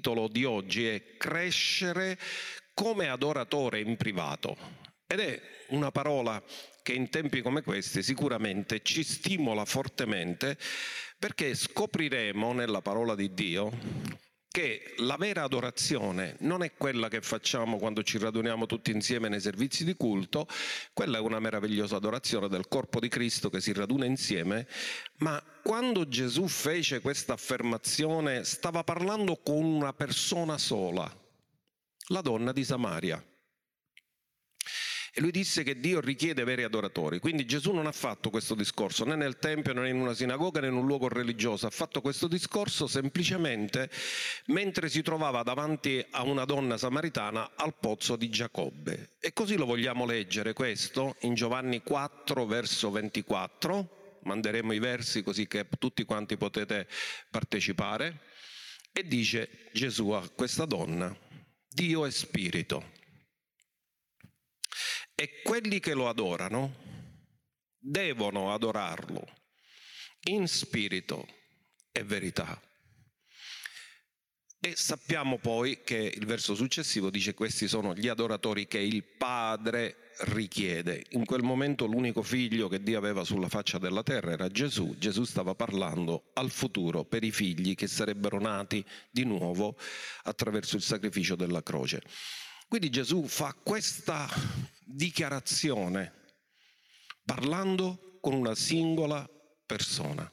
titolo di oggi è Crescere come adoratore in privato. Ed è una parola che in tempi come questi sicuramente ci stimola fortemente perché scopriremo nella parola di Dio che la vera adorazione non è quella che facciamo quando ci raduniamo tutti insieme nei servizi di culto, quella è una meravigliosa adorazione del corpo di Cristo che si raduna insieme, ma quando Gesù fece questa affermazione stava parlando con una persona sola, la donna di Samaria. E lui disse che Dio richiede veri adoratori. Quindi Gesù non ha fatto questo discorso né nel Tempio né in una sinagoga né in un luogo religioso, ha fatto questo discorso semplicemente mentre si trovava davanti a una donna samaritana al pozzo di Giacobbe. E così lo vogliamo leggere questo in Giovanni 4 verso 24. Manderemo i versi così che tutti quanti potete partecipare. E dice Gesù a questa donna, Dio è spirito e quelli che lo adorano devono adorarlo in spirito e verità. E sappiamo poi che il verso successivo dice questi sono gli adoratori che il Padre richiede. In quel momento l'unico figlio che Dio aveva sulla faccia della terra era Gesù. Gesù stava parlando al futuro per i figli che sarebbero nati di nuovo attraverso il sacrificio della croce. Quindi Gesù fa questa dichiarazione parlando con una singola persona.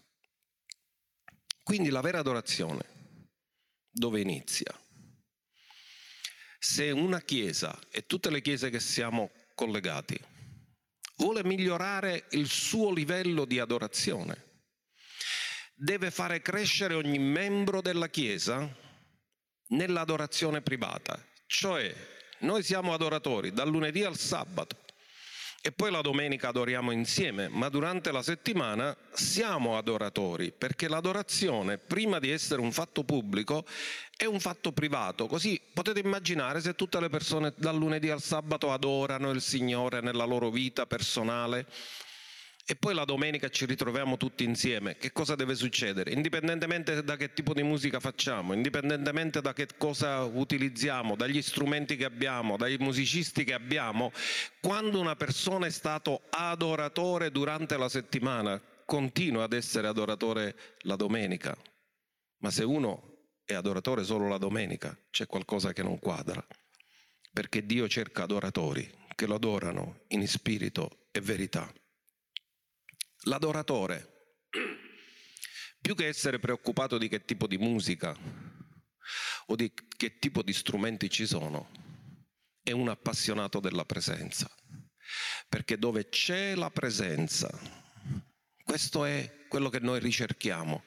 Quindi la vera adorazione dove inizia? Se una chiesa e tutte le chiese che siamo collegati vuole migliorare il suo livello di adorazione, deve fare crescere ogni membro della chiesa nell'adorazione privata, cioè noi siamo adoratori dal lunedì al sabato e poi la domenica adoriamo insieme, ma durante la settimana siamo adoratori, perché l'adorazione, prima di essere un fatto pubblico, è un fatto privato. Così potete immaginare se tutte le persone dal lunedì al sabato adorano il Signore nella loro vita personale, e poi la domenica ci ritroviamo tutti insieme, che cosa deve succedere? Indipendentemente da che tipo di musica facciamo, indipendentemente da che cosa utilizziamo, dagli strumenti che abbiamo, dai musicisti che abbiamo, quando una persona è stato adoratore durante la settimana, continua ad essere adoratore la domenica. Ma se uno è adoratore solo la domenica, c'è qualcosa che non quadra. Perché Dio cerca adoratori che lo adorano in spirito e verità. L'adoratore, più che essere preoccupato di che tipo di musica o di che tipo di strumenti ci sono, è un appassionato della presenza. Perché dove c'è la presenza, questo è quello che noi ricerchiamo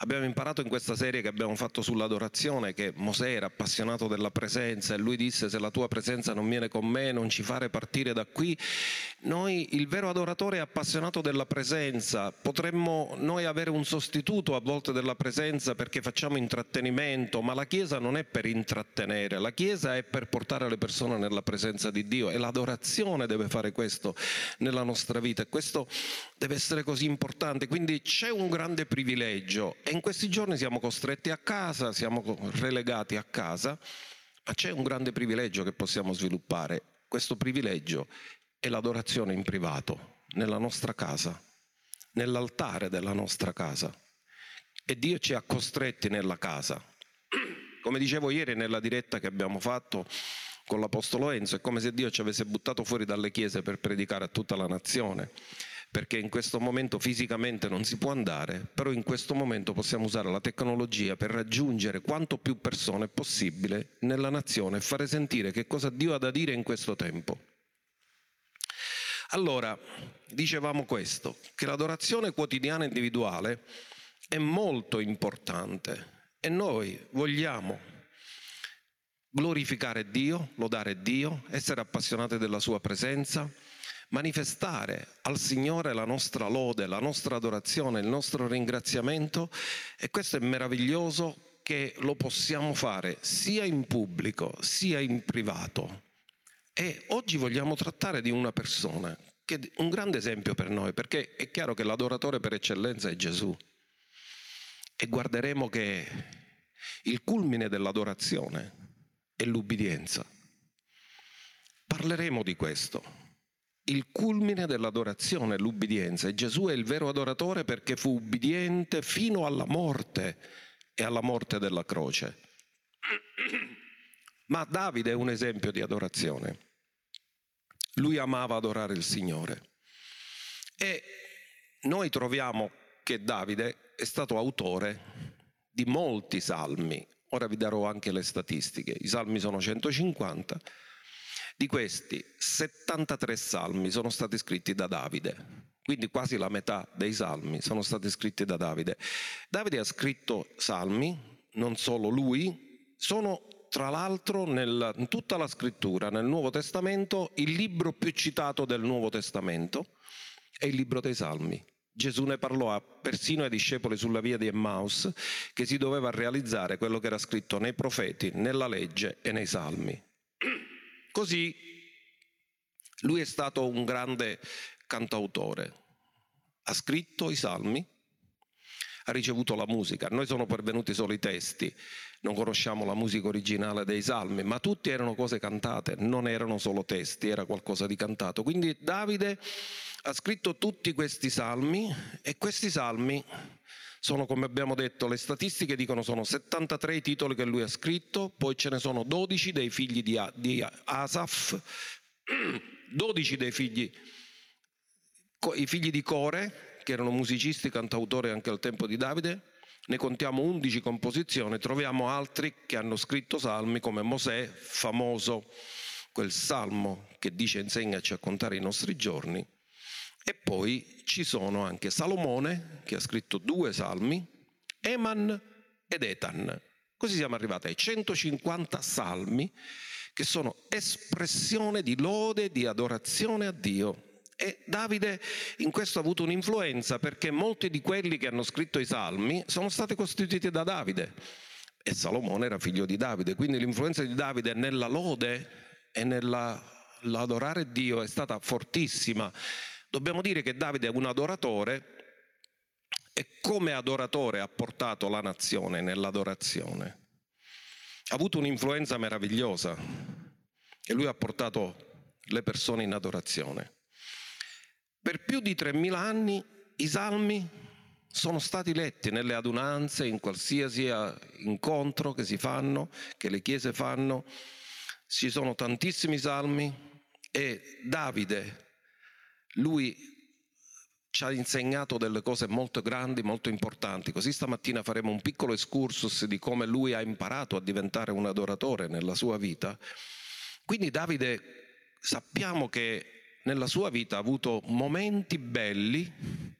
Abbiamo imparato in questa serie che abbiamo fatto sull'adorazione che Mosè era appassionato della presenza e lui disse se la tua presenza non viene con me non ci fare partire da qui. Noi, il vero adoratore è appassionato della presenza, potremmo noi avere un sostituto a volte della presenza perché facciamo intrattenimento, ma la Chiesa non è per intrattenere, la Chiesa è per portare le persone nella presenza di Dio e l'adorazione deve fare questo nella nostra vita e questo deve essere così importante. Quindi c'è un grande privilegio e in questi giorni siamo costretti a casa, siamo relegati a casa, ma c'è un grande privilegio che possiamo sviluppare. Questo privilegio è l'adorazione in privato, nella nostra casa, nell'altare della nostra casa. E Dio ci ha costretti nella casa. Come dicevo ieri nella diretta che abbiamo fatto con l'Apostolo Enzo, è come se Dio ci avesse buttato fuori dalle chiese per predicare a tutta la nazione perché in questo momento fisicamente non si può andare, però in questo momento possiamo usare la tecnologia per raggiungere quanto più persone possibile nella nazione e fare sentire che cosa Dio ha da dire in questo tempo. Allora, dicevamo questo, che l'adorazione quotidiana individuale è molto importante e noi vogliamo glorificare Dio, lodare Dio, essere appassionati della sua presenza, manifestare al Signore la nostra lode, la nostra adorazione, il nostro ringraziamento e questo è meraviglioso che lo possiamo fare sia in pubblico sia in privato. E oggi vogliamo trattare di una persona che è un grande esempio per noi, perché è chiaro che l'adoratore per eccellenza è Gesù. E guarderemo che Il culmine dell'adorazione è l'ubbidienza. Parleremo di questo. Il culmine dell'adorazione l'ubbidienza e Gesù è il vero adoratore perché fu ubbidiente fino alla morte e alla morte della croce. Ma Davide è un esempio di adorazione. Lui amava adorare il Signore. E noi troviamo che Davide è stato autore di molti salmi. Ora vi darò anche le statistiche. I salmi sono 150. Di questi 73 salmi sono stati scritti da Davide. Quindi quasi la metà dei salmi sono stati scritti da Davide. Davide ha scritto salmi, non solo lui, sono tra l'altro nel, in tutta la scrittura, nel Nuovo Testamento, il libro più citato del Nuovo Testamento è il libro dei salmi. Gesù ne parlò persino ai discepoli sulla via di Emmaus che si doveva realizzare quello che era scritto nei profeti, nella legge e nei salmi. Così lui è stato un grande cantautore. Ha scritto i salmi, ha ricevuto la musica. Noi sono pervenuti solo i testi, non conosciamo la musica originale dei salmi, ma tutti erano cose cantate, non erano solo testi, era qualcosa di cantato. Quindi Davide ha scritto tutti questi salmi e questi salmi sono, come abbiamo detto, le statistiche dicono sono 73 i titoli che lui ha scritto, poi ce ne sono 12 dei figli di Asaf, 12 dei figli i figli di Core, che erano musicisti, cantautori anche al tempo di Davide, ne contiamo 11 composizioni, troviamo altri che hanno scritto salmi come Mosè, famoso quel salmo che dice insegnaci a contare i nostri giorni, e poi ci sono anche Salomone che ha scritto due salmi, Eman ed Etan. Così siamo arrivati ai 150 salmi che sono espressione di lode, di adorazione a Dio. E Davide in questo ha avuto un'influenza perché molti di quelli che hanno scritto i salmi sono stati costituiti da Davide. E Salomone era figlio di Davide, quindi l'influenza di Davide nella lode e nell'adorare Dio è stata fortissima. Dobbiamo dire che Davide è un adoratore e come adoratore ha portato la nazione nell'adorazione. Ha avuto un'influenza meravigliosa e lui ha portato le persone in adorazione. Per più di 3.000 anni i salmi sono stati letti nelle adunanze, in qualsiasi eh, incontro che si fanno, che le chiese fanno. Ci sono tantissimi salmi e Davide, lui ci ha insegnato delle cose molto grandi, molto importanti. Così stamattina faremo un piccolo excursus di come lui ha imparato a diventare un adoratore nella sua vita. Quindi Davide sappiamo che nella sua vita ha avuto momenti belli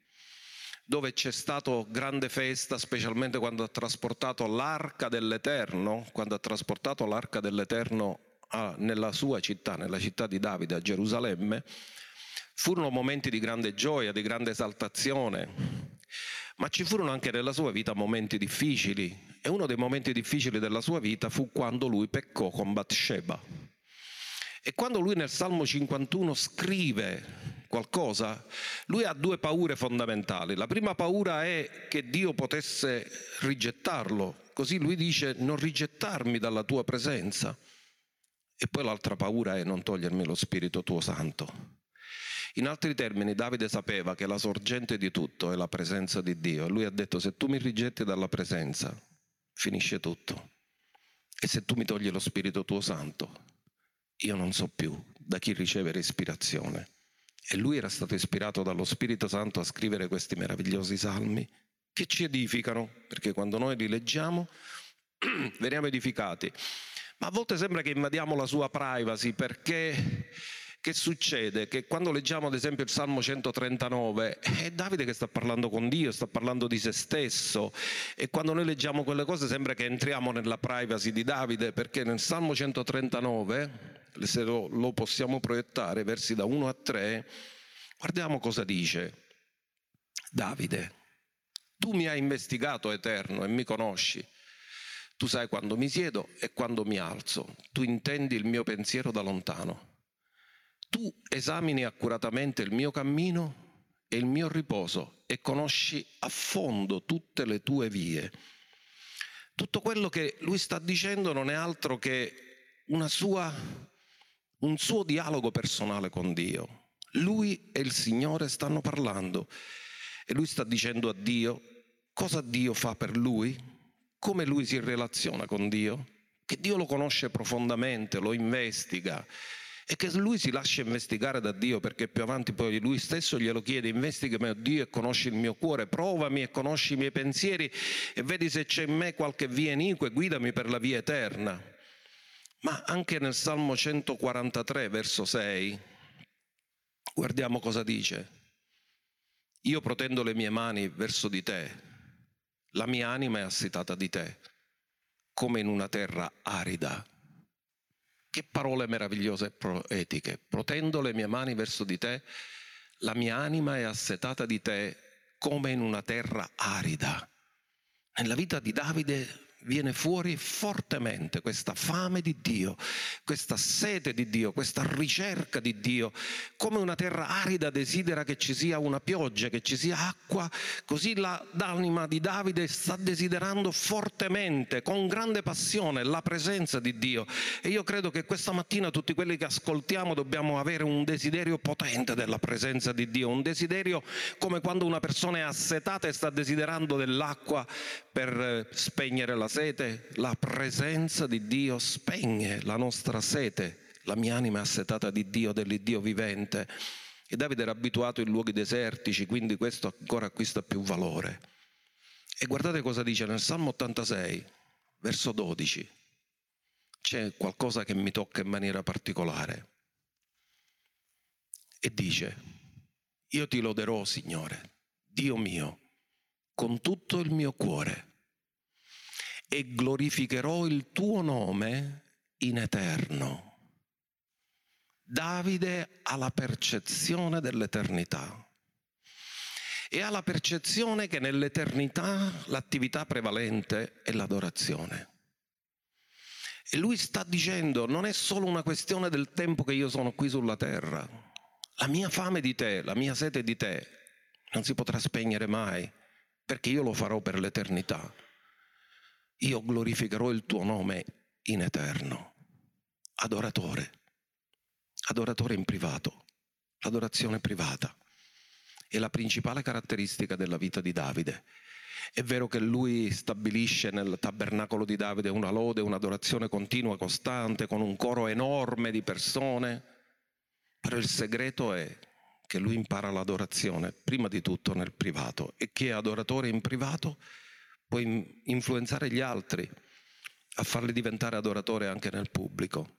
dove c'è stato grande festa, specialmente quando ha trasportato l'arca dell'Eterno, quando ha trasportato l'arca dell'Eterno a, nella sua città, nella città di Davide, a Gerusalemme, furono momenti di grande gioia, di grande esaltazione, ma ci furono anche nella sua vita momenti difficili e uno dei momenti difficili della sua vita fu quando lui peccò con Bathsheba. E quando lui nel Salmo 51 scrive qualcosa, lui ha due paure fondamentali. La prima paura è che Dio potesse rigettarlo, così lui dice non rigettarmi dalla tua presenza. E poi l'altra paura è non togliermi lo Spirito tuo Santo. In altri termini, Davide sapeva che la sorgente di tutto è la presenza di Dio. E lui ha detto, se tu mi rigetti dalla presenza, finisce tutto. E se tu mi togli lo Spirito tuo Santo, io non so più da chi ricevere ispirazione. E lui era stato ispirato dallo Spirito Santo a scrivere questi meravigliosi salmi che ci edificano, perché quando noi li leggiamo veniamo edificati. Ma a volte sembra che invadiamo la sua privacy perché che succede? Che quando leggiamo ad esempio il Salmo 139, è Davide che sta parlando con Dio, sta parlando di se stesso e quando noi leggiamo quelle cose sembra che entriamo nella privacy di Davide perché nel Salmo 139 se lo, lo possiamo proiettare, versi da 1 a 3, guardiamo cosa dice Davide. Tu mi hai investigato eterno e mi conosci. Tu sai quando mi siedo e quando mi alzo. Tu intendi il mio pensiero da lontano. Tu esamini accuratamente il mio cammino e il mio riposo e conosci a fondo tutte le tue vie. Tutto quello che lui sta dicendo non è altro che sua, un suo dialogo personale con Dio. Lui e il Signore stanno parlando e lui sta dicendo a Dio cosa Dio fa per lui, come lui si relaziona con Dio, che Dio lo conosce profondamente, lo investiga e che lui si lascia investigare da Dio perché più avanti poi lui stesso glielo chiede investigami a Dio e conosci il mio cuore provami e conosci i miei pensieri e vedi se c'è in me qualche via iniqua e guidami per la via eterna. Ma anche nel Salmo 143 verso 6 guardiamo cosa dice. Io protendo le mie mani verso di te la mia anima è assitata di te come in una terra arida che parole meravigliose e poetiche. Protendo le mie mani verso di te, la mia anima è assetata di te come in una terra arida. Nella vita di Davide viene fuori fortemente questa fame di Dio, questa sete di Dio, questa ricerca di Dio, come una terra arida desidera che ci sia una pioggia, che ci sia acqua, così l'anima di Davide sta desiderando fortemente, con grande passione, la presenza di Dio. E io credo che questa mattina tutti quelli che ascoltiamo dobbiamo avere un desiderio potente della presenza di Dio, un desiderio come quando una persona è assetata e sta desiderando dell'acqua per spegnere la sete, la presenza di Dio spegne la nostra sete. La mia anima è assetata di Dio, dell'Iddio vivente. E Davide era abituato in luoghi desertici, quindi questo ancora acquista più valore. E guardate cosa dice nel Salmo 86, verso 12. C'è qualcosa che mi tocca in maniera particolare. E dice, io ti loderò, Signore, Dio mio, con tutto il mio cuore e glorificherò il tuo nome in eterno. Davide ha la percezione dell'eternità e ha la percezione che nell'eternità l'attività prevalente è l'adorazione. E lui sta dicendo, non è solo una questione del tempo che io sono qui sulla terra, la mia fame di te, la mia sete di te non si potrà spegnere mai, perché io lo farò per l'eternità io glorificherò il tuo nome in eterno. Adoratore, adoratore in privato, l'adorazione privata è la principale caratteristica della vita di Davide. È vero che lui stabilisce nel tabernacolo di Davide una lode, un'adorazione continua, costante, con un coro enorme di persone, però il segreto è che lui impara l'adorazione, prima di tutto nel privato, e chi è adoratore in privato puoi influenzare gli altri a farli diventare adoratori anche nel pubblico.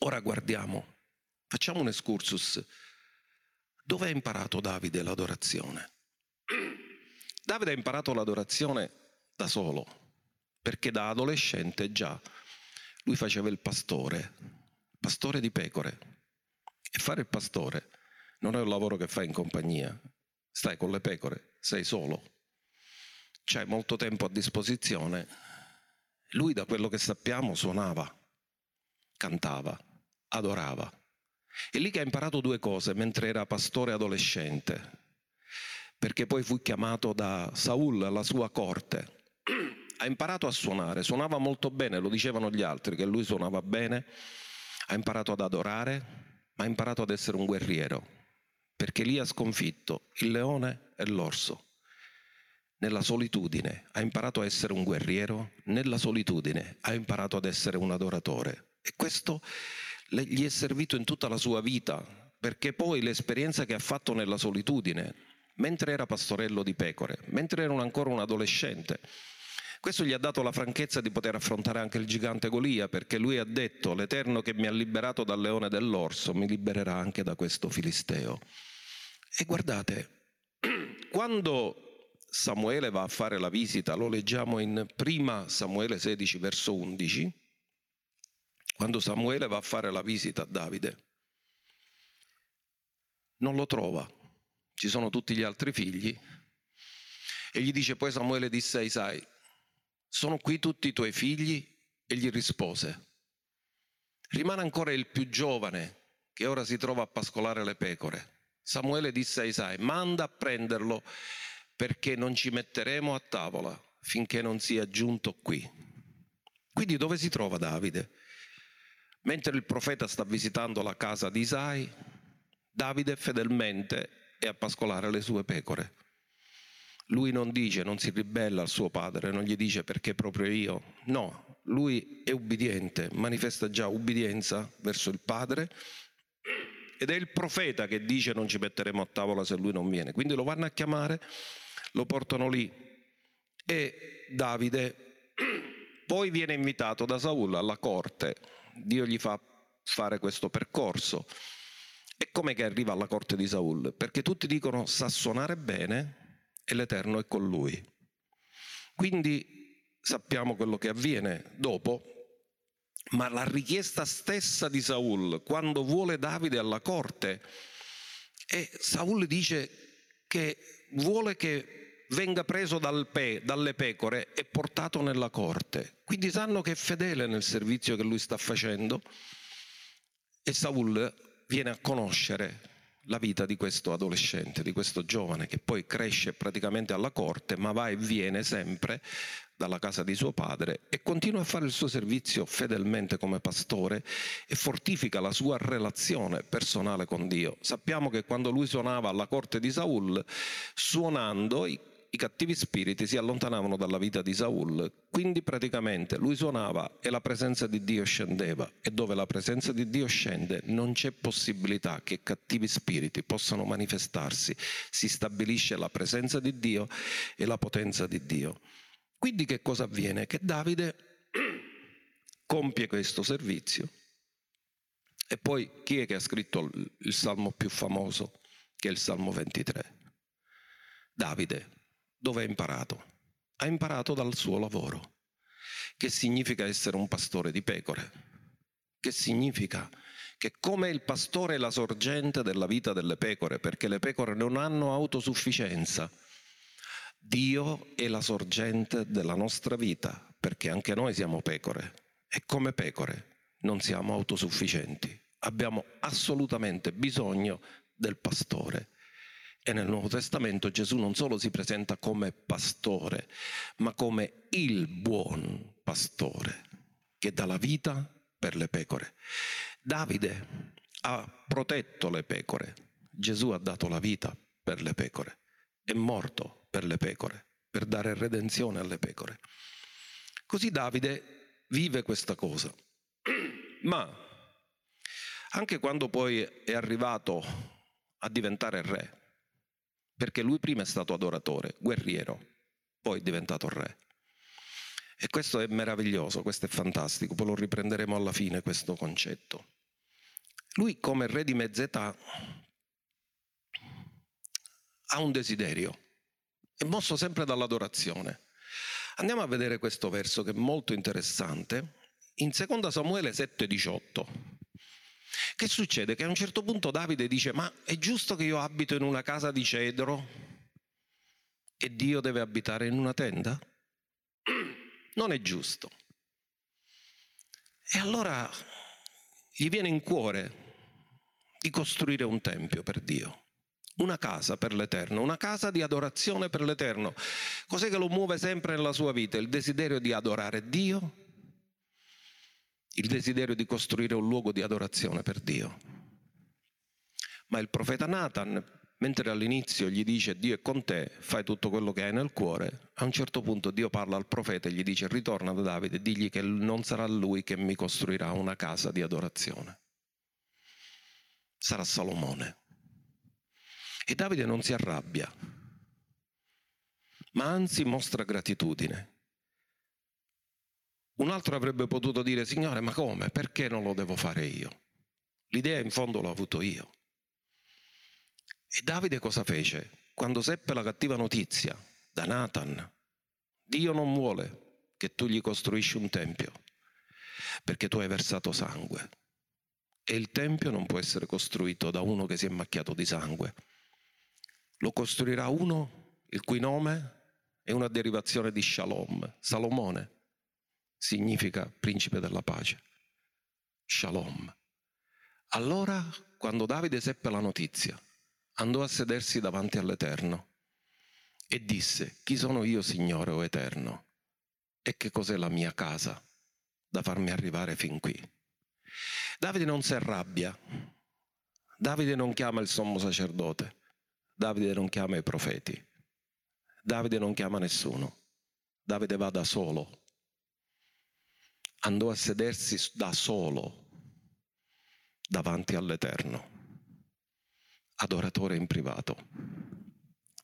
Ora guardiamo, facciamo un excursus. Dove ha imparato Davide l'adorazione? Davide ha imparato l'adorazione da solo, perché da adolescente già lui faceva il pastore, pastore di pecore. E fare il pastore non è un lavoro che fai in compagnia, stai con le pecore, sei solo c'è molto tempo a disposizione, lui da quello che sappiamo suonava, cantava, adorava. È lì che ha imparato due cose mentre era pastore adolescente, perché poi fu chiamato da Saul alla sua corte. Ha imparato a suonare, suonava molto bene, lo dicevano gli altri che lui suonava bene, ha imparato ad adorare, ma ha imparato ad essere un guerriero, perché lì ha sconfitto il leone e l'orso nella solitudine ha imparato a essere un guerriero, nella solitudine ha imparato ad essere un adoratore. E questo gli è servito in tutta la sua vita, perché poi l'esperienza che ha fatto nella solitudine, mentre era pastorello di pecore, mentre era ancora un adolescente, questo gli ha dato la franchezza di poter affrontare anche il gigante Golia, perché lui ha detto, l'Eterno che mi ha liberato dal leone dell'orso, mi libererà anche da questo filisteo. E guardate, quando Samuele va a fare la visita, lo leggiamo in prima Samuele 16 verso 11, quando Samuele va a fare la visita a Davide, non lo trova, ci sono tutti gli altri figli, e gli dice poi Samuele disse a Isai, sono qui tutti i tuoi figli? E gli rispose, rimane ancora il più giovane che ora si trova a pascolare le pecore. Samuele disse a Isai, manda a prenderlo perché non ci metteremo a tavola finché non sia giunto qui. Quindi dove si trova Davide? Mentre il profeta sta visitando la casa di Isai, Davide fedelmente è a pascolare le sue pecore. Lui non dice, non si ribella al suo padre, non gli dice perché proprio io. No, lui è ubbidiente, manifesta già ubbidienza verso il padre ed è il profeta che dice non ci metteremo a tavola se lui non viene. Quindi lo vanno a chiamare, lo portano lì e Davide poi viene invitato da Saul alla corte. Dio gli fa fare questo percorso. E come che arriva alla corte di Saul? Perché tutti dicono sa suonare bene e l'Eterno è con lui. Quindi sappiamo quello che avviene dopo, ma la richiesta stessa di Saul, quando vuole Davide alla corte, e Saul dice che vuole che venga preso dal pe, dalle pecore e portato nella corte. Quindi sanno che è fedele nel servizio che lui sta facendo e Saul viene a conoscere la vita di questo adolescente, di questo giovane che poi cresce praticamente alla corte, ma va e viene sempre dalla casa di suo padre e continua a fare il suo servizio fedelmente come pastore e fortifica la sua relazione personale con Dio. Sappiamo che quando lui suonava alla corte di Saul, suonando i cattivi spiriti si allontanavano dalla vita di Saul, quindi praticamente lui suonava e la presenza di Dio scendeva e dove la presenza di Dio scende non c'è possibilità che cattivi spiriti possano manifestarsi, si stabilisce la presenza di Dio e la potenza di Dio. Quindi che cosa avviene? Che Davide compie questo servizio e poi chi è che ha scritto il salmo più famoso, che è il salmo 23? Davide dove ha imparato? Ha imparato dal suo lavoro. Che significa essere un pastore di pecore? Che significa che come il pastore è la sorgente della vita delle pecore, perché le pecore non hanno autosufficienza, Dio è la sorgente della nostra vita, perché anche noi siamo pecore e come pecore non siamo autosufficienti. Abbiamo assolutamente bisogno del pastore e nel Nuovo Testamento Gesù non solo si presenta come pastore, ma come il buon pastore che dà la vita per le pecore. Davide ha protetto le pecore, Gesù ha dato la vita per le pecore, è morto per le pecore, per dare redenzione alle pecore. Così Davide vive questa cosa. Ma anche quando poi è arrivato a diventare re, perché lui prima è stato adoratore, guerriero, poi è diventato re. E questo è meraviglioso, questo è fantastico, poi lo riprenderemo alla fine questo concetto. Lui come re di mezz'età ha un desiderio, è mosso sempre dall'adorazione. Andiamo a vedere questo verso che è molto interessante, in 2 Samuele 7,18. Che succede? Che a un certo punto Davide dice, ma è giusto che io abito in una casa di cedro e Dio deve abitare in una tenda? Non è giusto. E allora gli viene in cuore di costruire un tempio per Dio, una casa per l'Eterno, una casa di adorazione per l'Eterno. Cos'è che lo muove sempre nella sua vita? Il desiderio di adorare Dio il desiderio di costruire un luogo di adorazione per Dio. Ma il profeta Nathan, mentre all'inizio gli dice Dio è con te, fai tutto quello che hai nel cuore, a un certo punto Dio parla al profeta e gli dice ritorna da Davide e digli che non sarà lui che mi costruirà una casa di adorazione. Sarà Salomone. E Davide non si arrabbia, ma anzi mostra gratitudine un altro avrebbe potuto dire, Signore, ma come? Perché non lo devo fare io? L'idea in fondo l'ho avuto io. E Davide cosa fece? Quando seppe la cattiva notizia da Nathan, Dio non vuole che tu gli costruisci un tempio, perché tu hai versato sangue. E il tempio non può essere costruito da uno che si è macchiato di sangue. Lo costruirà uno il cui nome è una derivazione di Shalom, Salomone significa principe della pace. Shalom. Allora, quando Davide seppe la notizia, andò a sedersi davanti all'Eterno e disse, chi sono io, Signore o Eterno? E che cos'è la mia casa da farmi arrivare fin qui? Davide non si arrabbia, Davide non chiama il sommo sacerdote, Davide non chiama i profeti, Davide non chiama nessuno, Davide va da solo, andò a sedersi da solo davanti all'Eterno, adoratore in privato,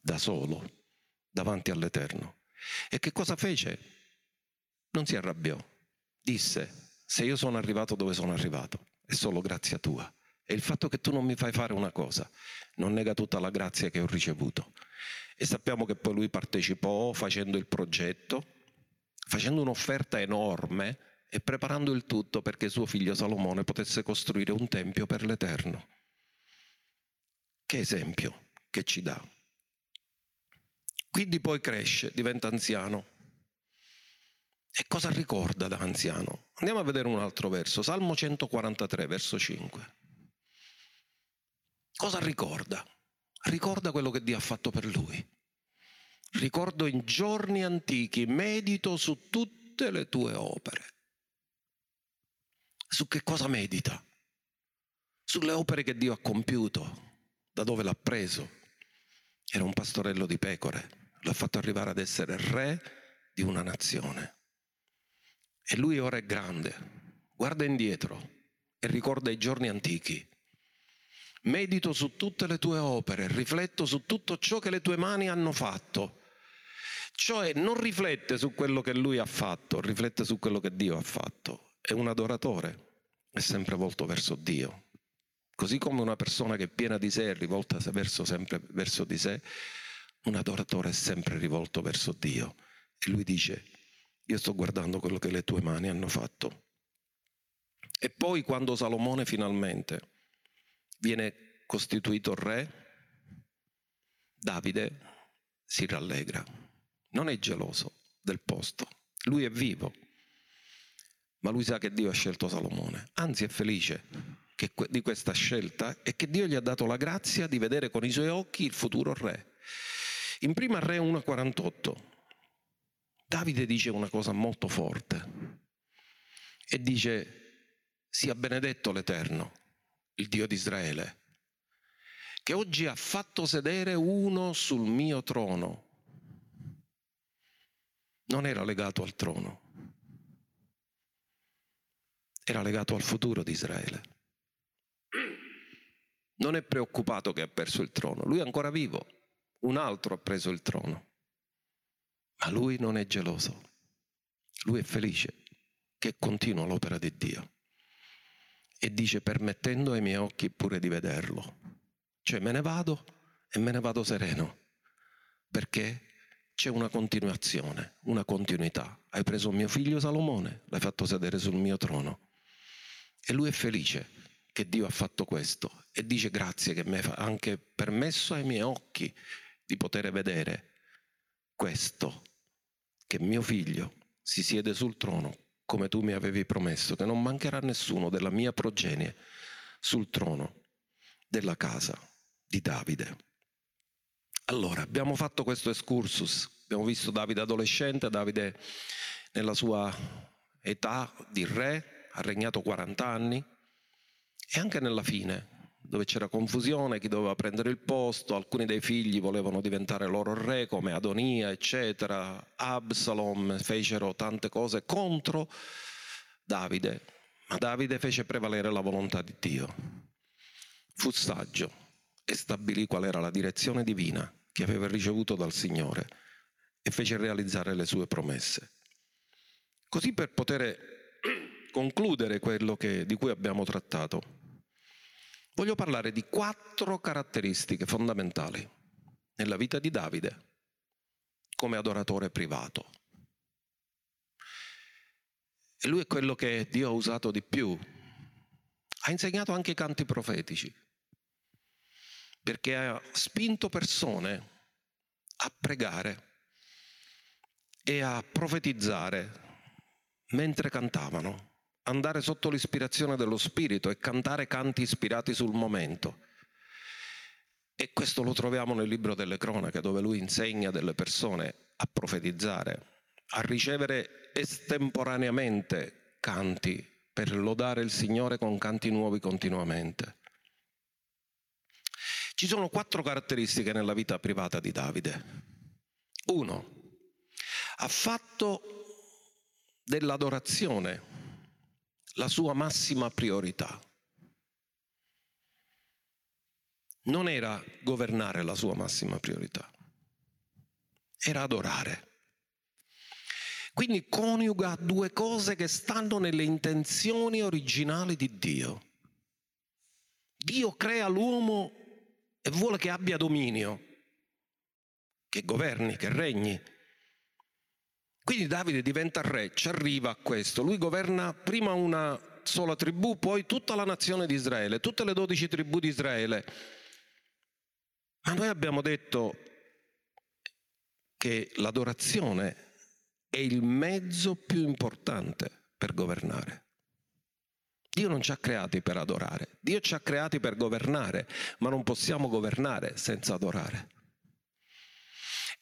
da solo davanti all'Eterno. E che cosa fece? Non si arrabbiò, disse, se io sono arrivato dove sono arrivato, è solo grazia tua. E il fatto che tu non mi fai fare una cosa non nega tutta la grazia che ho ricevuto. E sappiamo che poi lui partecipò facendo il progetto, facendo un'offerta enorme e preparando il tutto perché suo figlio Salomone potesse costruire un tempio per l'Eterno. Che esempio che ci dà. Quindi poi cresce, diventa anziano. E cosa ricorda da anziano? Andiamo a vedere un altro verso, Salmo 143, verso 5. Cosa ricorda? Ricorda quello che Dio ha fatto per lui. Ricordo in giorni antichi, medito su tutte le tue opere. Su che cosa medita? Sulle opere che Dio ha compiuto, da dove l'ha preso. Era un pastorello di pecore, l'ha fatto arrivare ad essere re di una nazione. E lui ora è grande, guarda indietro e ricorda i giorni antichi medito su tutte le tue opere, rifletto su tutto ciò che le tue mani hanno fatto. Cioè non riflette su quello che lui ha fatto, riflette su quello che Dio ha fatto. È un adoratore, è sempre volto verso Dio. Così come una persona che è piena di sé è rivolta verso, sempre verso di sé, un adoratore è sempre rivolto verso Dio. E lui dice, io sto guardando quello che le tue mani hanno fatto. E poi quando Salomone finalmente viene costituito re, Davide si rallegra, non è geloso del posto, lui è vivo, ma lui sa che Dio ha scelto Salomone, anzi è felice che, di questa scelta e che Dio gli ha dato la grazia di vedere con i suoi occhi il futuro re. In prima Re 1,48 Davide dice una cosa molto forte e dice sia benedetto l'Eterno il Dio di Israele, che oggi ha fatto sedere uno sul mio trono. Non era legato al trono, era legato al futuro di Israele. Non è preoccupato che ha perso il trono, lui è ancora vivo, un altro ha preso il trono, ma lui non è geloso, lui è felice che continua l'opera di Dio. E dice permettendo ai miei occhi pure di vederlo. Cioè me ne vado e me ne vado sereno, perché c'è una continuazione, una continuità. Hai preso mio figlio Salomone, l'hai fatto sedere sul mio trono e lui è felice che Dio ha fatto questo e dice grazie che mi ha anche permesso ai miei occhi di poter vedere questo, che mio figlio si siede sul trono come tu mi avevi promesso, che non mancherà nessuno della mia progenie sul trono della casa di Davide. Allora, abbiamo fatto questo excursus, abbiamo visto Davide adolescente, Davide nella sua età di re, ha regnato 40 anni e anche nella fine dove c'era confusione, chi doveva prendere il posto, alcuni dei figli volevano diventare loro re come Adonia, eccetera, Absalom, fecero tante cose contro Davide, ma Davide fece prevalere la volontà di Dio. Fu saggio e stabilì qual era la direzione divina che aveva ricevuto dal Signore e fece realizzare le sue promesse. Così per poter concludere quello che, di cui abbiamo trattato, voglio parlare di quattro caratteristiche fondamentali nella vita di Davide come adoratore privato. E lui è quello che Dio ha usato di più. Ha insegnato anche i canti profetici, perché ha spinto persone a pregare e a profetizzare mentre cantavano andare sotto l'ispirazione dello Spirito e cantare canti ispirati sul momento. E questo lo troviamo nel libro delle cronache, dove lui insegna delle persone a profetizzare, a ricevere estemporaneamente canti per lodare il Signore con canti nuovi continuamente. Ci sono quattro caratteristiche nella vita privata di Davide. Uno, ha fatto dell'adorazione la sua massima priorità. non era governare la sua massima priorità, era adorare. Quindi coniuga due cose che stanno nelle intenzioni originali di Dio. Dio crea l'uomo e vuole che abbia dominio, che governi, che regni. Quindi Davide diventa re, ci arriva a questo. Lui governa prima una sola tribù, poi tutta la nazione di Israele, tutte le dodici tribù di Israele ma noi abbiamo detto che l'adorazione è il mezzo più importante per governare. Dio non ci ha creati per adorare, Dio ci ha creati per governare, ma non possiamo governare senza adorare.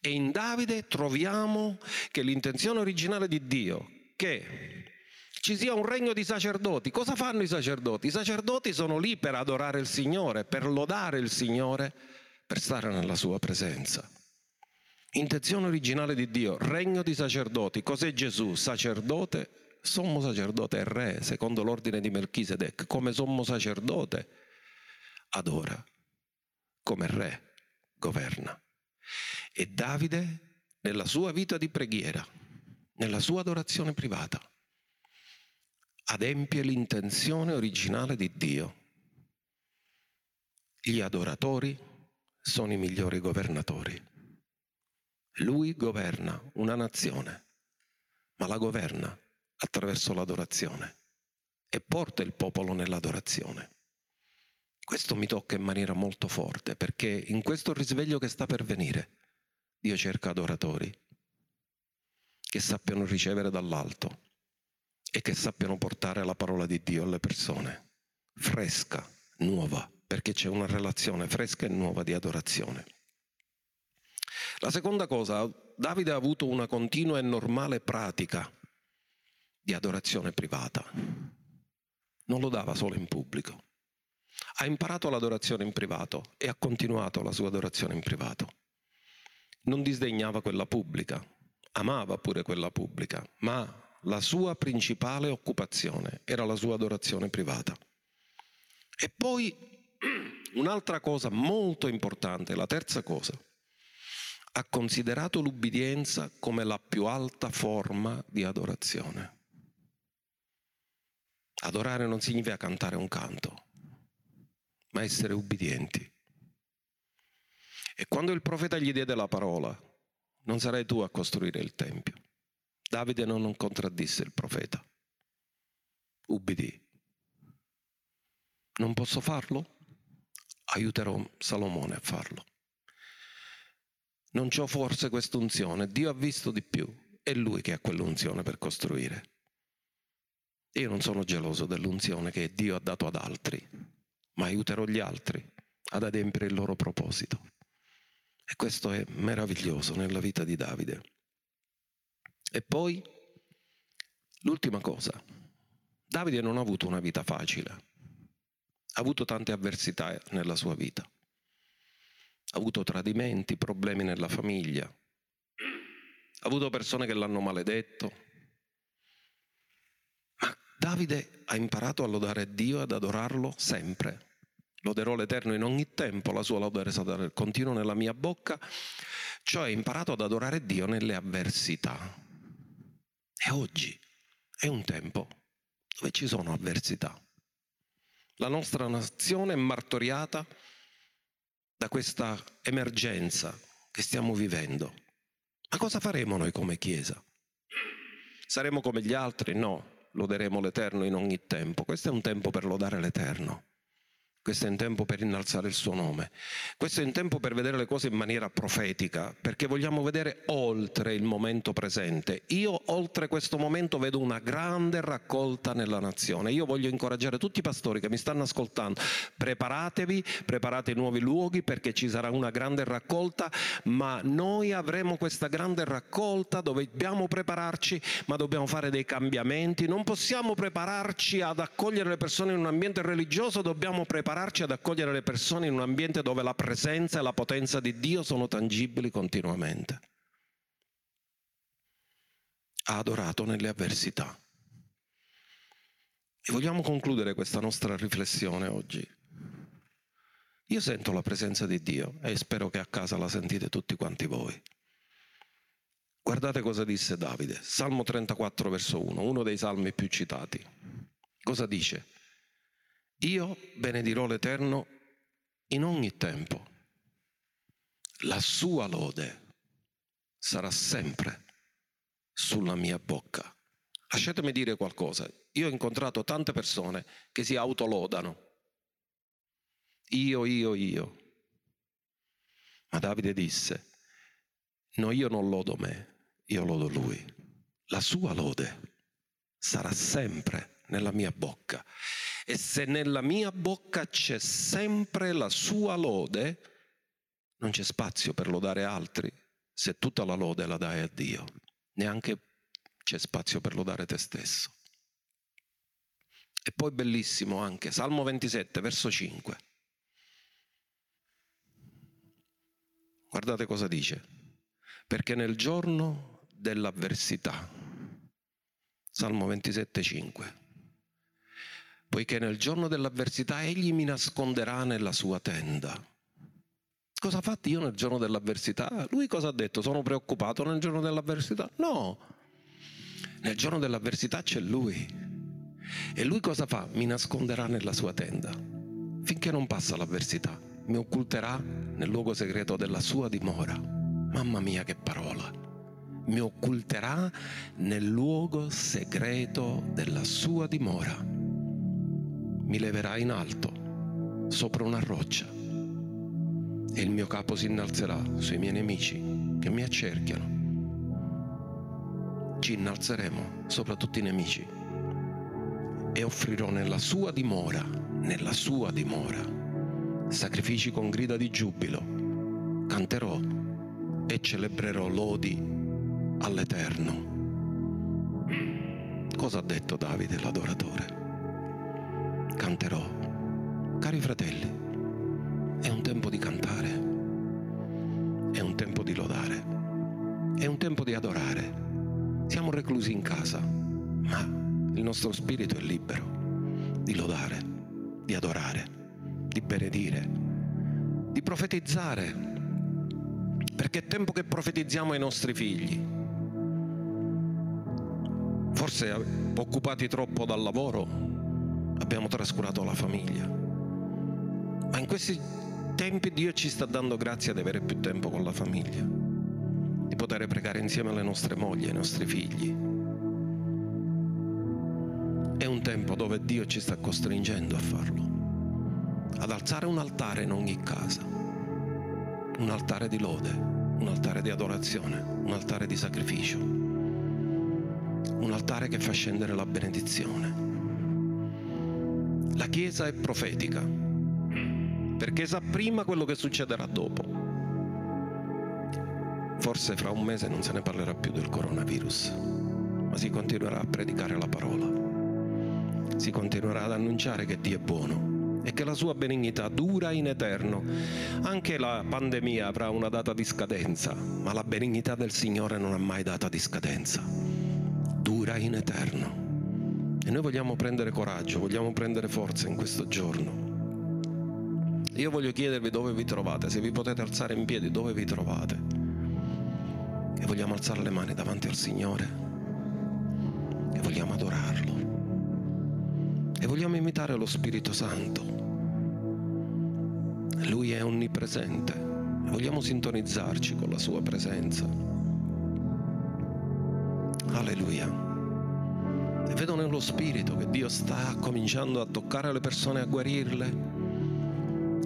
E in Davide troviamo che l'intenzione originale di Dio, che ci sia un regno di sacerdoti, cosa fanno i sacerdoti? I sacerdoti sono lì per adorare il Signore, per lodare il Signore per stare nella sua presenza. Intenzione originale di Dio, regno di sacerdoti. Cos'è Gesù? Sacerdote, sommo sacerdote e re, secondo l'ordine di Melchisedec. Come sommo sacerdote adora, come re governa. E Davide, nella sua vita di preghiera, nella sua adorazione privata, adempie l'intenzione originale di Dio. Gli adoratori sono i migliori governatori. Lui governa una nazione, ma la governa attraverso l'adorazione e porta il popolo nell'adorazione. Questo mi tocca in maniera molto forte perché in questo risveglio che sta per venire Dio cerca adoratori che sappiano ricevere dall'alto e che sappiano portare la parola di Dio alle persone, fresca, nuova, perché c'è una relazione fresca e nuova di adorazione. La seconda cosa, Davide ha avuto una continua e normale pratica di adorazione privata. Non lo dava solo in pubblico. Ha imparato l'adorazione in privato e ha continuato la sua adorazione in privato. Non disdegnava quella pubblica, amava pure quella pubblica, ma la sua principale occupazione era la sua adorazione privata. E poi Un'altra cosa molto importante, la terza cosa, ha considerato l'ubbidienza come la più alta forma di adorazione. Adorare non significa cantare un canto, ma essere ubbidienti. E quando il profeta gli diede la parola, non sarai tu a costruire il Tempio. Davide non contraddisse il profeta. Ubbidì. Non posso farlo? aiuterò Salomone a farlo. Non c'ho forse questa unzione, Dio ha visto di più, è Lui che ha quell'unzione per costruire. Io non sono geloso dell'unzione che Dio ha dato ad altri, ma aiuterò gli altri ad adempiere il loro proposito. E questo è meraviglioso nella vita di Davide. E poi, l'ultima cosa, Davide non ha avuto una vita facile ha avuto tante avversità nella sua vita. Ha avuto tradimenti, problemi nella famiglia. Ha avuto persone che l'hanno maledetto. Ma Davide ha imparato a lodare Dio e ad adorarlo sempre. Loderò l'Eterno in ogni tempo, la sua lode sarà continuo nella mia bocca. Cioè imparato ad adorare Dio nelle avversità. E oggi è un tempo dove ci sono avversità. La nostra nazione è martoriata da questa emergenza che stiamo vivendo. Ma cosa faremo noi come Chiesa? Saremo come gli altri? No, loderemo l'Eterno in ogni tempo. Questo è un tempo per lodare l'Eterno, questo è un tempo per innalzare il suo nome, questo è un tempo per vedere le cose in maniera profetica, perché vogliamo vedere oltre il momento presente. Io oltre questo momento vedo una grande raccolta nella nazione. Io voglio incoraggiare tutti i pastori che mi stanno ascoltando, preparatevi, preparate nuovi luoghi perché ci sarà una grande raccolta, ma noi avremo questa grande raccolta, dobbiamo prepararci, ma dobbiamo fare dei cambiamenti, non possiamo prepararci ad accogliere le persone in un ambiente religioso, dobbiamo prepararci prepararci ad accogliere le persone in un ambiente dove la presenza e la potenza di Dio sono tangibili continuamente. Ha adorato nelle avversità. E vogliamo concludere questa nostra riflessione oggi. Io sento la presenza di Dio e spero che a casa la sentite tutti quanti voi. Guardate cosa disse Davide, Salmo 34 verso 1, uno dei salmi più citati. Cosa dice? Io benedirò l'Eterno in ogni tempo. La sua lode sarà sempre sulla mia bocca. Lasciatemi dire qualcosa. Io ho incontrato tante persone che si autolodano. Io, io, io. Ma Davide disse, no, io non lodo me, io lodo lui. La sua lode sarà sempre nella mia bocca. E se nella mia bocca c'è sempre la sua lode, non c'è spazio per lodare altri se tutta la lode la dai a Dio. Neanche c'è spazio per lodare te stesso. E poi bellissimo anche, Salmo 27, verso 5. Guardate cosa dice. Perché nel giorno dell'avversità, Salmo 27, 5 poiché nel giorno dell'avversità egli mi nasconderà nella sua tenda. Cosa ha fatto io nel giorno dell'avversità? Lui cosa ha detto? Sono preoccupato nel giorno dell'avversità? No, nel giorno dell'avversità c'è lui. E lui cosa fa? Mi nasconderà nella sua tenda finché non passa l'avversità. Mi occulterà nel luogo segreto della sua dimora. Mamma mia che parola! Mi occulterà nel luogo segreto della sua dimora mi leverà in alto, sopra una roccia, e il mio capo si innalzerà sui miei nemici che mi accerchiano. Ci innalzeremo sopra tutti i nemici e offrirò nella sua dimora, nella sua dimora, sacrifici con grida di giubilo, canterò e celebrerò lodi all'Eterno. Cosa ha detto Davide l'adoratore? Canterò. Cari fratelli, è un tempo di cantare, è un tempo di lodare, è un tempo di adorare. Siamo reclusi in casa, ma il nostro spirito è libero di lodare, di adorare, di benedire, di profetizzare, perché è tempo che profetizziamo ai nostri figli. Forse occupati troppo dal lavoro, abbiamo trascurato la famiglia. Ma in questi tempi Dio ci sta dando grazia di avere più tempo con la famiglia, di poter pregare insieme alle nostre mogli, ai nostri figli. È un tempo dove Dio ci sta costringendo a farlo, ad alzare un altare in ogni casa, un altare di lode, un altare di adorazione, un altare di sacrificio, un altare che fa scendere la benedizione la Chiesa è profetica, perché sa prima quello che succederà dopo. Forse fra un mese non se ne parlerà più del coronavirus, ma si continuerà a predicare la parola. Si continuerà ad annunciare che Dio è buono e che la sua benignità dura in eterno. Anche la pandemia avrà una data di scadenza, ma la benignità del Signore non ha mai data di scadenza. Dura in eterno. E noi vogliamo prendere coraggio, vogliamo prendere forza in questo giorno. Io voglio chiedervi dove vi trovate, se vi potete alzare in piedi, dove vi trovate. E vogliamo alzare le mani davanti al Signore. E vogliamo adorarlo. E vogliamo imitare lo Spirito Santo. Lui è onnipresente. E vogliamo sintonizzarci con la sua presenza. Alleluia vedo nello spirito che Dio sta cominciando a toccare le persone, a guarirle,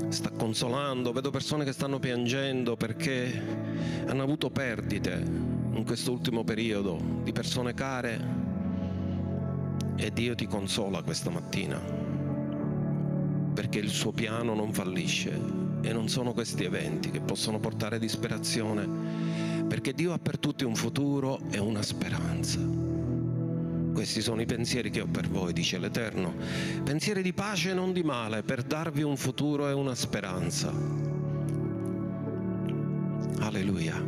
sta consolando, vedo persone che stanno piangendo perché hanno avuto perdite in questo ultimo periodo di persone care e Dio ti consola questa mattina perché il suo piano non fallisce e non sono questi eventi che possono portare disperazione perché Dio ha per tutti un futuro e una speranza. Questi sono i pensieri che ho per voi, dice l'Eterno. Pensieri di pace e non di male, per darvi un futuro e una speranza. Alleluia.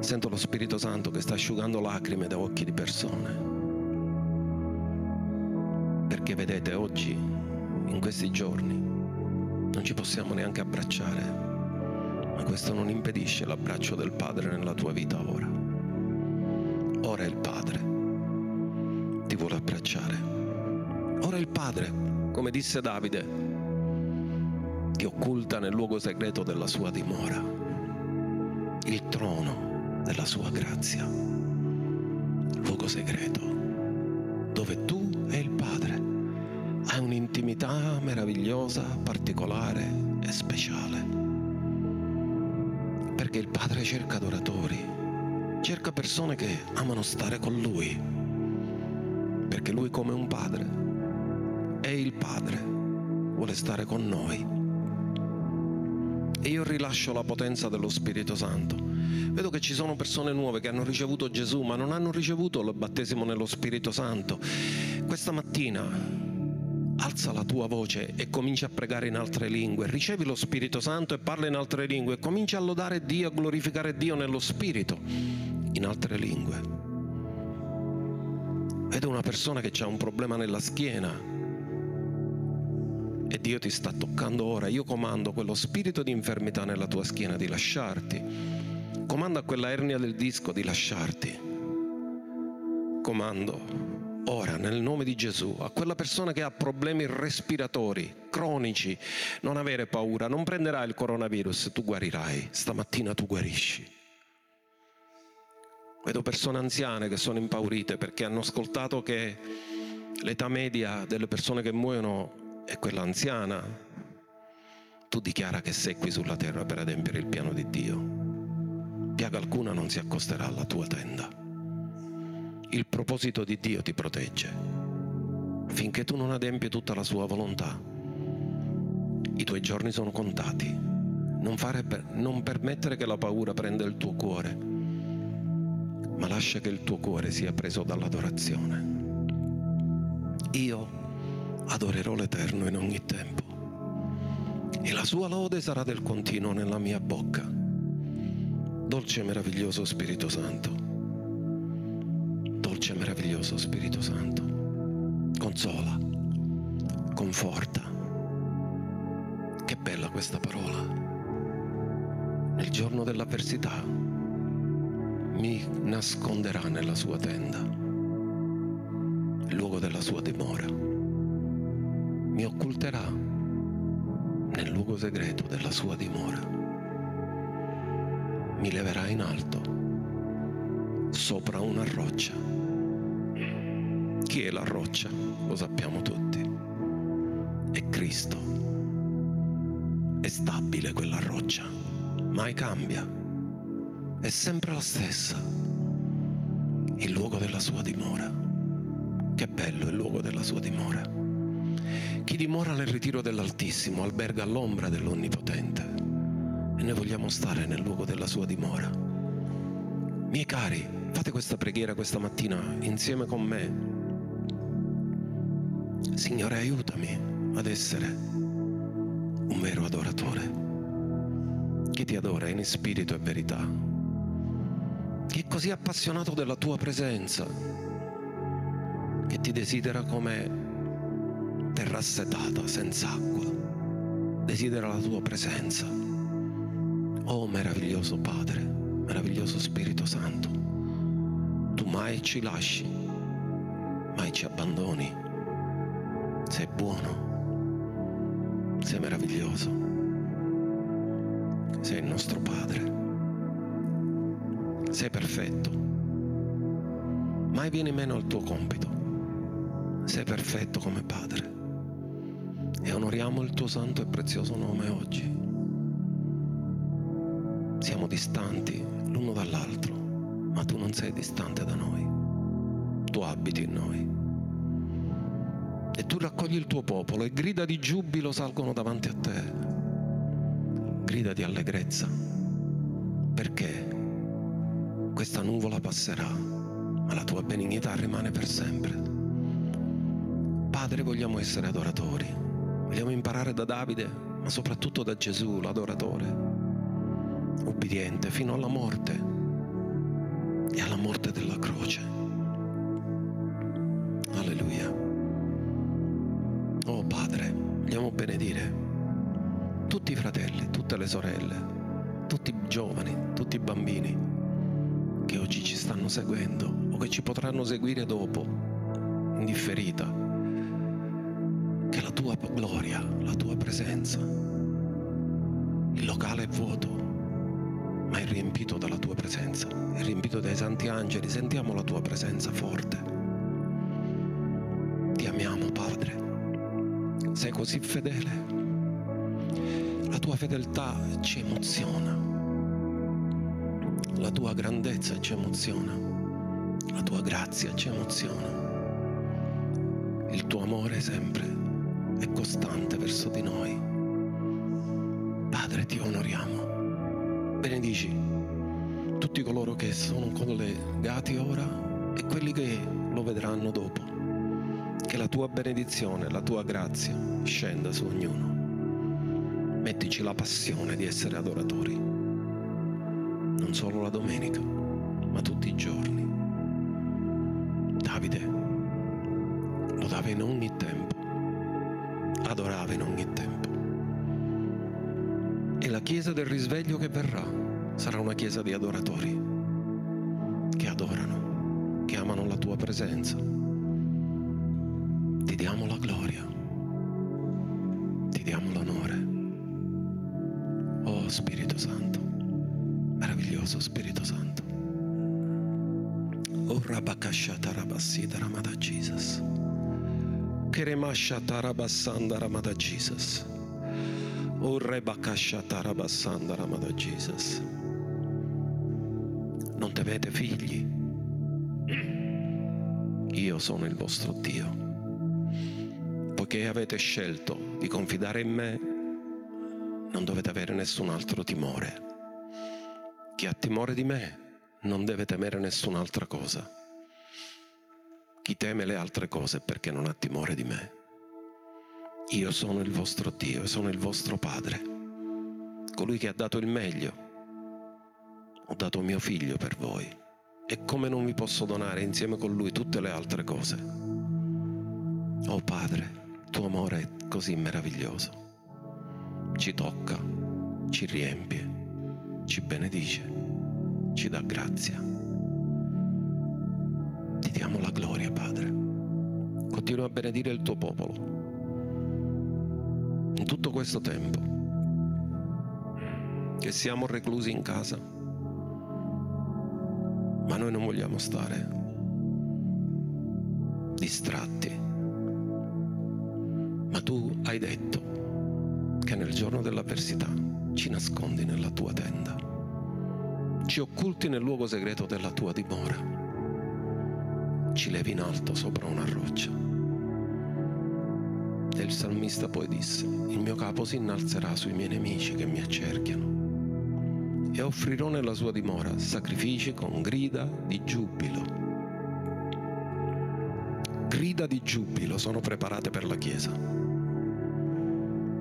Sento lo Spirito Santo che sta asciugando lacrime da occhi di persone. Perché vedete, oggi, in questi giorni, non ci possiamo neanche abbracciare, ma questo non impedisce l'abbraccio del Padre nella tua vita ora. Ora è il Padre ti vuole abbracciare. Ora il Padre, come disse Davide, ti occulta nel luogo segreto della sua dimora, il trono della sua grazia, il luogo segreto, dove tu e il Padre hai un'intimità meravigliosa, particolare e speciale. Perché il Padre cerca adoratori, cerca persone che amano stare con Lui perché Lui come un padre è il Padre, vuole stare con noi. E io rilascio la potenza dello Spirito Santo. Vedo che ci sono persone nuove che hanno ricevuto Gesù, ma non hanno ricevuto il battesimo nello Spirito Santo. Questa mattina alza la tua voce e comincia a pregare in altre lingue. Ricevi lo Spirito Santo e parla in altre lingue. Comincia a lodare Dio, a glorificare Dio nello Spirito in altre lingue. Vedo una persona che ha un problema nella schiena e Dio ti sta toccando ora. Io comando quello spirito di infermità nella tua schiena di lasciarti. Comando a quella ernia del disco di lasciarti. Comando ora nel nome di Gesù a quella persona che ha problemi respiratori cronici, non avere paura, non prenderai il coronavirus, tu guarirai. Stamattina tu guarisci. Vedo persone anziane che sono impaurite perché hanno ascoltato che l'età media delle persone che muoiono è quella anziana. Tu dichiara che sei qui sulla terra per adempiere il piano di Dio. Piaga alcuna non si accosterà alla tua tenda. Il proposito di Dio ti protegge. Finché tu non adempi tutta la sua volontà, i tuoi giorni sono contati. Non, per, non permettere che la paura prenda il tuo cuore ma lascia che il tuo cuore sia preso dall'adorazione. Io adorerò l'Eterno in ogni tempo e la sua lode sarà del continuo nella mia bocca. Dolce e meraviglioso Spirito Santo, dolce e meraviglioso Spirito Santo, consola, conforta. Che bella questa parola. Nel giorno dell'avversità mi nasconderà nella sua tenda, luogo della sua dimora. Mi occulterà nel luogo segreto della sua dimora. Mi leverà in alto sopra una roccia. Chi è la roccia? Lo sappiamo tutti. È Cristo. È stabile quella roccia, mai cambia è sempre la stessa, il luogo della sua dimora. Che bello il luogo della sua dimora. Chi dimora nel ritiro dell'Altissimo alberga all'ombra dell'Onnipotente e noi vogliamo stare nel luogo della sua dimora. Miei cari, fate questa preghiera questa mattina insieme con me. Signore, aiutami ad essere un vero adoratore. Chi ti adora in spirito e verità che è così appassionato della tua presenza, che ti desidera come terra assetata, senza acqua, desidera la tua presenza. Oh meraviglioso Padre, meraviglioso Spirito Santo, tu mai ci lasci, mai ci abbandoni, sei buono, sei meraviglioso, sei il nostro Padre sei perfetto. Mai viene meno al tuo compito. Sei perfetto come padre. e onoriamo il tuo santo e prezioso nome oggi. Siamo distanti l'uno dall'altro, ma tu non sei distante da noi. Tu abiti in noi. E tu raccogli il tuo popolo e grida di giubilo salgono davanti a te. Grida di allegrezza. Perché questa nuvola passerà, ma la tua benignità rimane per sempre. Padre, vogliamo essere adoratori. Vogliamo imparare da Davide, ma soprattutto da Gesù, l'adoratore. Ubbidiente fino alla morte e alla morte della croce. Alleluia. Oh Padre, vogliamo benedire tutti i fratelli, tutte le sorelle, tutti i giovani, stanno seguendo o che ci potranno seguire dopo, in differita. Che la tua gloria, la tua presenza, il locale è vuoto, ma è riempito dalla tua presenza, è riempito dai santi angeli, sentiamo la tua presenza forte. Ti amiamo, Padre sei così fedele. La tua fedeltà ci emoziona. La tua grandezza ci emoziona. La tua grazia ci emoziona. Il tuo amore sempre è costante verso di noi. Padre, ti onoriamo. Benedici tutti coloro che sono collegati ora e quelli che lo vedranno dopo che la tua benedizione, la tua grazia scenda su ognuno. Mettici la passione di essere adoratori, non solo la domenica, ma tutti i giorni. Davide lodava in ogni tempo, adorava in ogni tempo. E la chiesa del risveglio che verrà sarà una chiesa di adoratori che adorano, che amano la tua presenza Jesus. Non temete figli, io sono il vostro Dio poiché avete scelto di confidare in me, non dovete avere nessun altro timore. Chi ha timore di me non deve temere nessun'altra cosa. Chi teme le altre cose perché non ha timore di me. Io sono il vostro Dio sono il vostro Padre, colui che ha dato il meglio. Ho dato mio figlio per voi e come non vi posso donare insieme con lui tutte le altre cose. Oh Padre, tuo amore è così meraviglioso. Ci tocca, ci riempie, ci benedice, ci dà grazia. Ti diamo la gloria, Padre. Continua a benedire il tuo popolo. In tutto questo tempo che siamo reclusi in casa, ma noi non vogliamo stare distratti. Ma tu hai detto che nel giorno dell'avversità ci nascondi nella tua tenda, ci occulti nel luogo segreto della tua dimora, ci levi in alto sopra una roccia. E il salmista poi disse, il mio capo si innalzerà sui miei nemici che mi accerchiano e offrirò nella sua dimora sacrifici con grida di giubilo. Grida di giubilo sono preparate per la Chiesa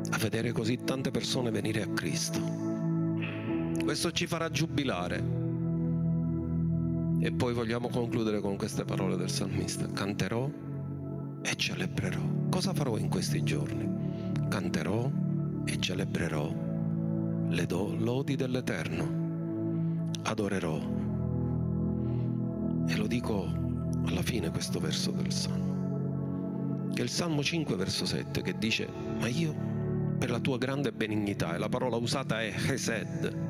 a vedere così tante persone venire a Cristo. Questo ci farà giubilare. E poi vogliamo concludere con queste parole del salmista. Canterò e celebrerò. Cosa farò in questi giorni? Canterò e celebrerò le do- lodi dell'Eterno. Adorerò. E lo dico alla fine questo verso del Salmo. Che è il Salmo 5 verso 7 che dice, ma io per la tua grande benignità e la parola usata è Hesed,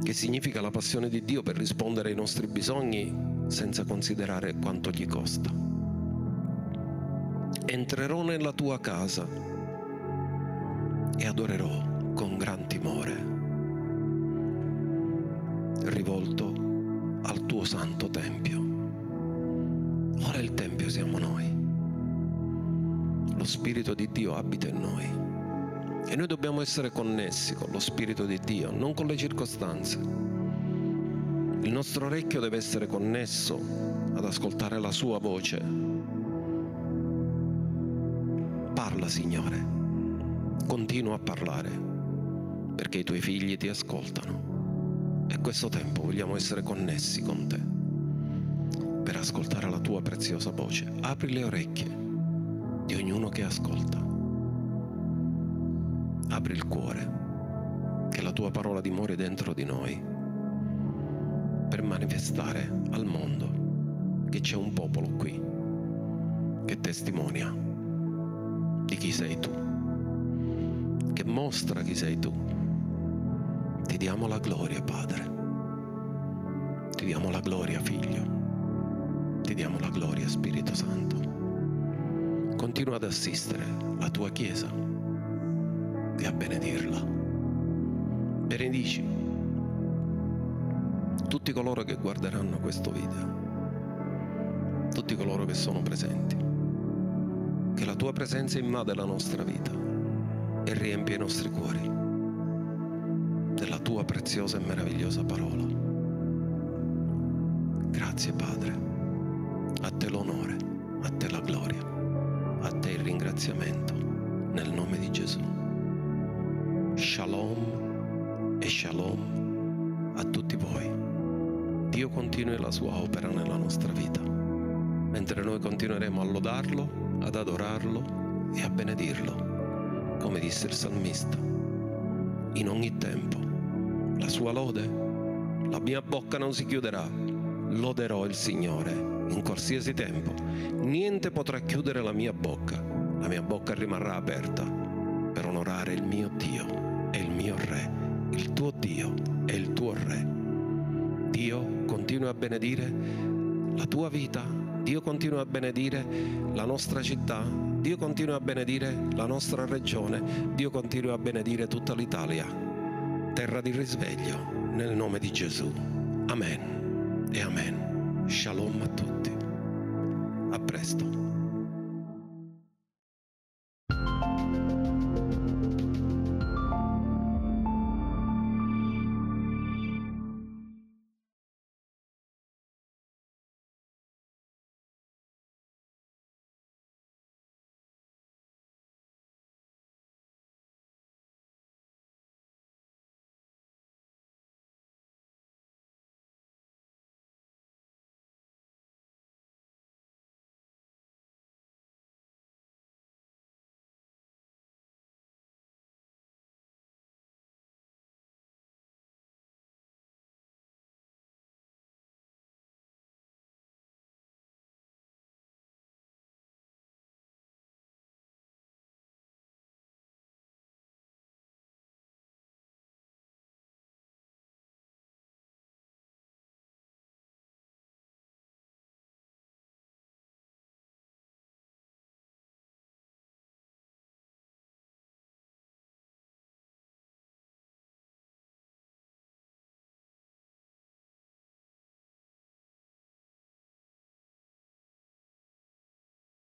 che significa la passione di Dio per rispondere ai nostri bisogni senza considerare quanto gli costa. Entrerò nella tua casa e adorerò con gran timore, rivolto al tuo santo tempio. Ora il tempio siamo noi. Lo Spirito di Dio abita in noi. E noi dobbiamo essere connessi con lo Spirito di Dio, non con le circostanze. Il nostro orecchio deve essere connesso ad ascoltare la sua voce. Parla, Signore. Continua a parlare, perché i tuoi figli ti ascoltano. E questo tempo vogliamo essere connessi con te per ascoltare la tua preziosa voce. Apri le orecchie di ognuno che ascolta. Apri il cuore, che la tua parola dimori dentro di noi, per manifestare al mondo che c'è un popolo qui che testimonia di chi sei tu, che mostra chi sei tu. Ti diamo la gloria, Padre. Ti diamo la gloria, Figlio. Ti diamo la gloria, Spirito Santo. Continua ad assistere la tua Chiesa e a benedirla. Benedici tutti coloro che guarderanno questo video, tutti coloro che sono presenti. Che la tua presenza invade la nostra vita e riempie i nostri cuori della tua preziosa e meravigliosa parola. Grazie Padre, a te l'onore, a te la gloria, a te il ringraziamento, nel nome di Gesù. Shalom e shalom a tutti voi. Dio continui la sua opera nella nostra vita, mentre noi continueremo a lodarlo, ad adorarlo e a benedirlo, come disse il salmista. In ogni tempo la sua lode, la mia bocca non si chiuderà, loderò il Signore in qualsiasi tempo. Niente potrà chiudere la mia bocca, la mia bocca rimarrà aperta per onorare il mio Dio e il mio Re, il tuo Dio e il tuo Re. Dio continua a benedire la tua vita, Dio continua a benedire la nostra città, Dio continua a benedire la nostra regione, Dio continua a benedire tutta l'Italia. Terra di risveglio, nel nome di Gesù. Amen e amen. Shalom a tutti. A presto.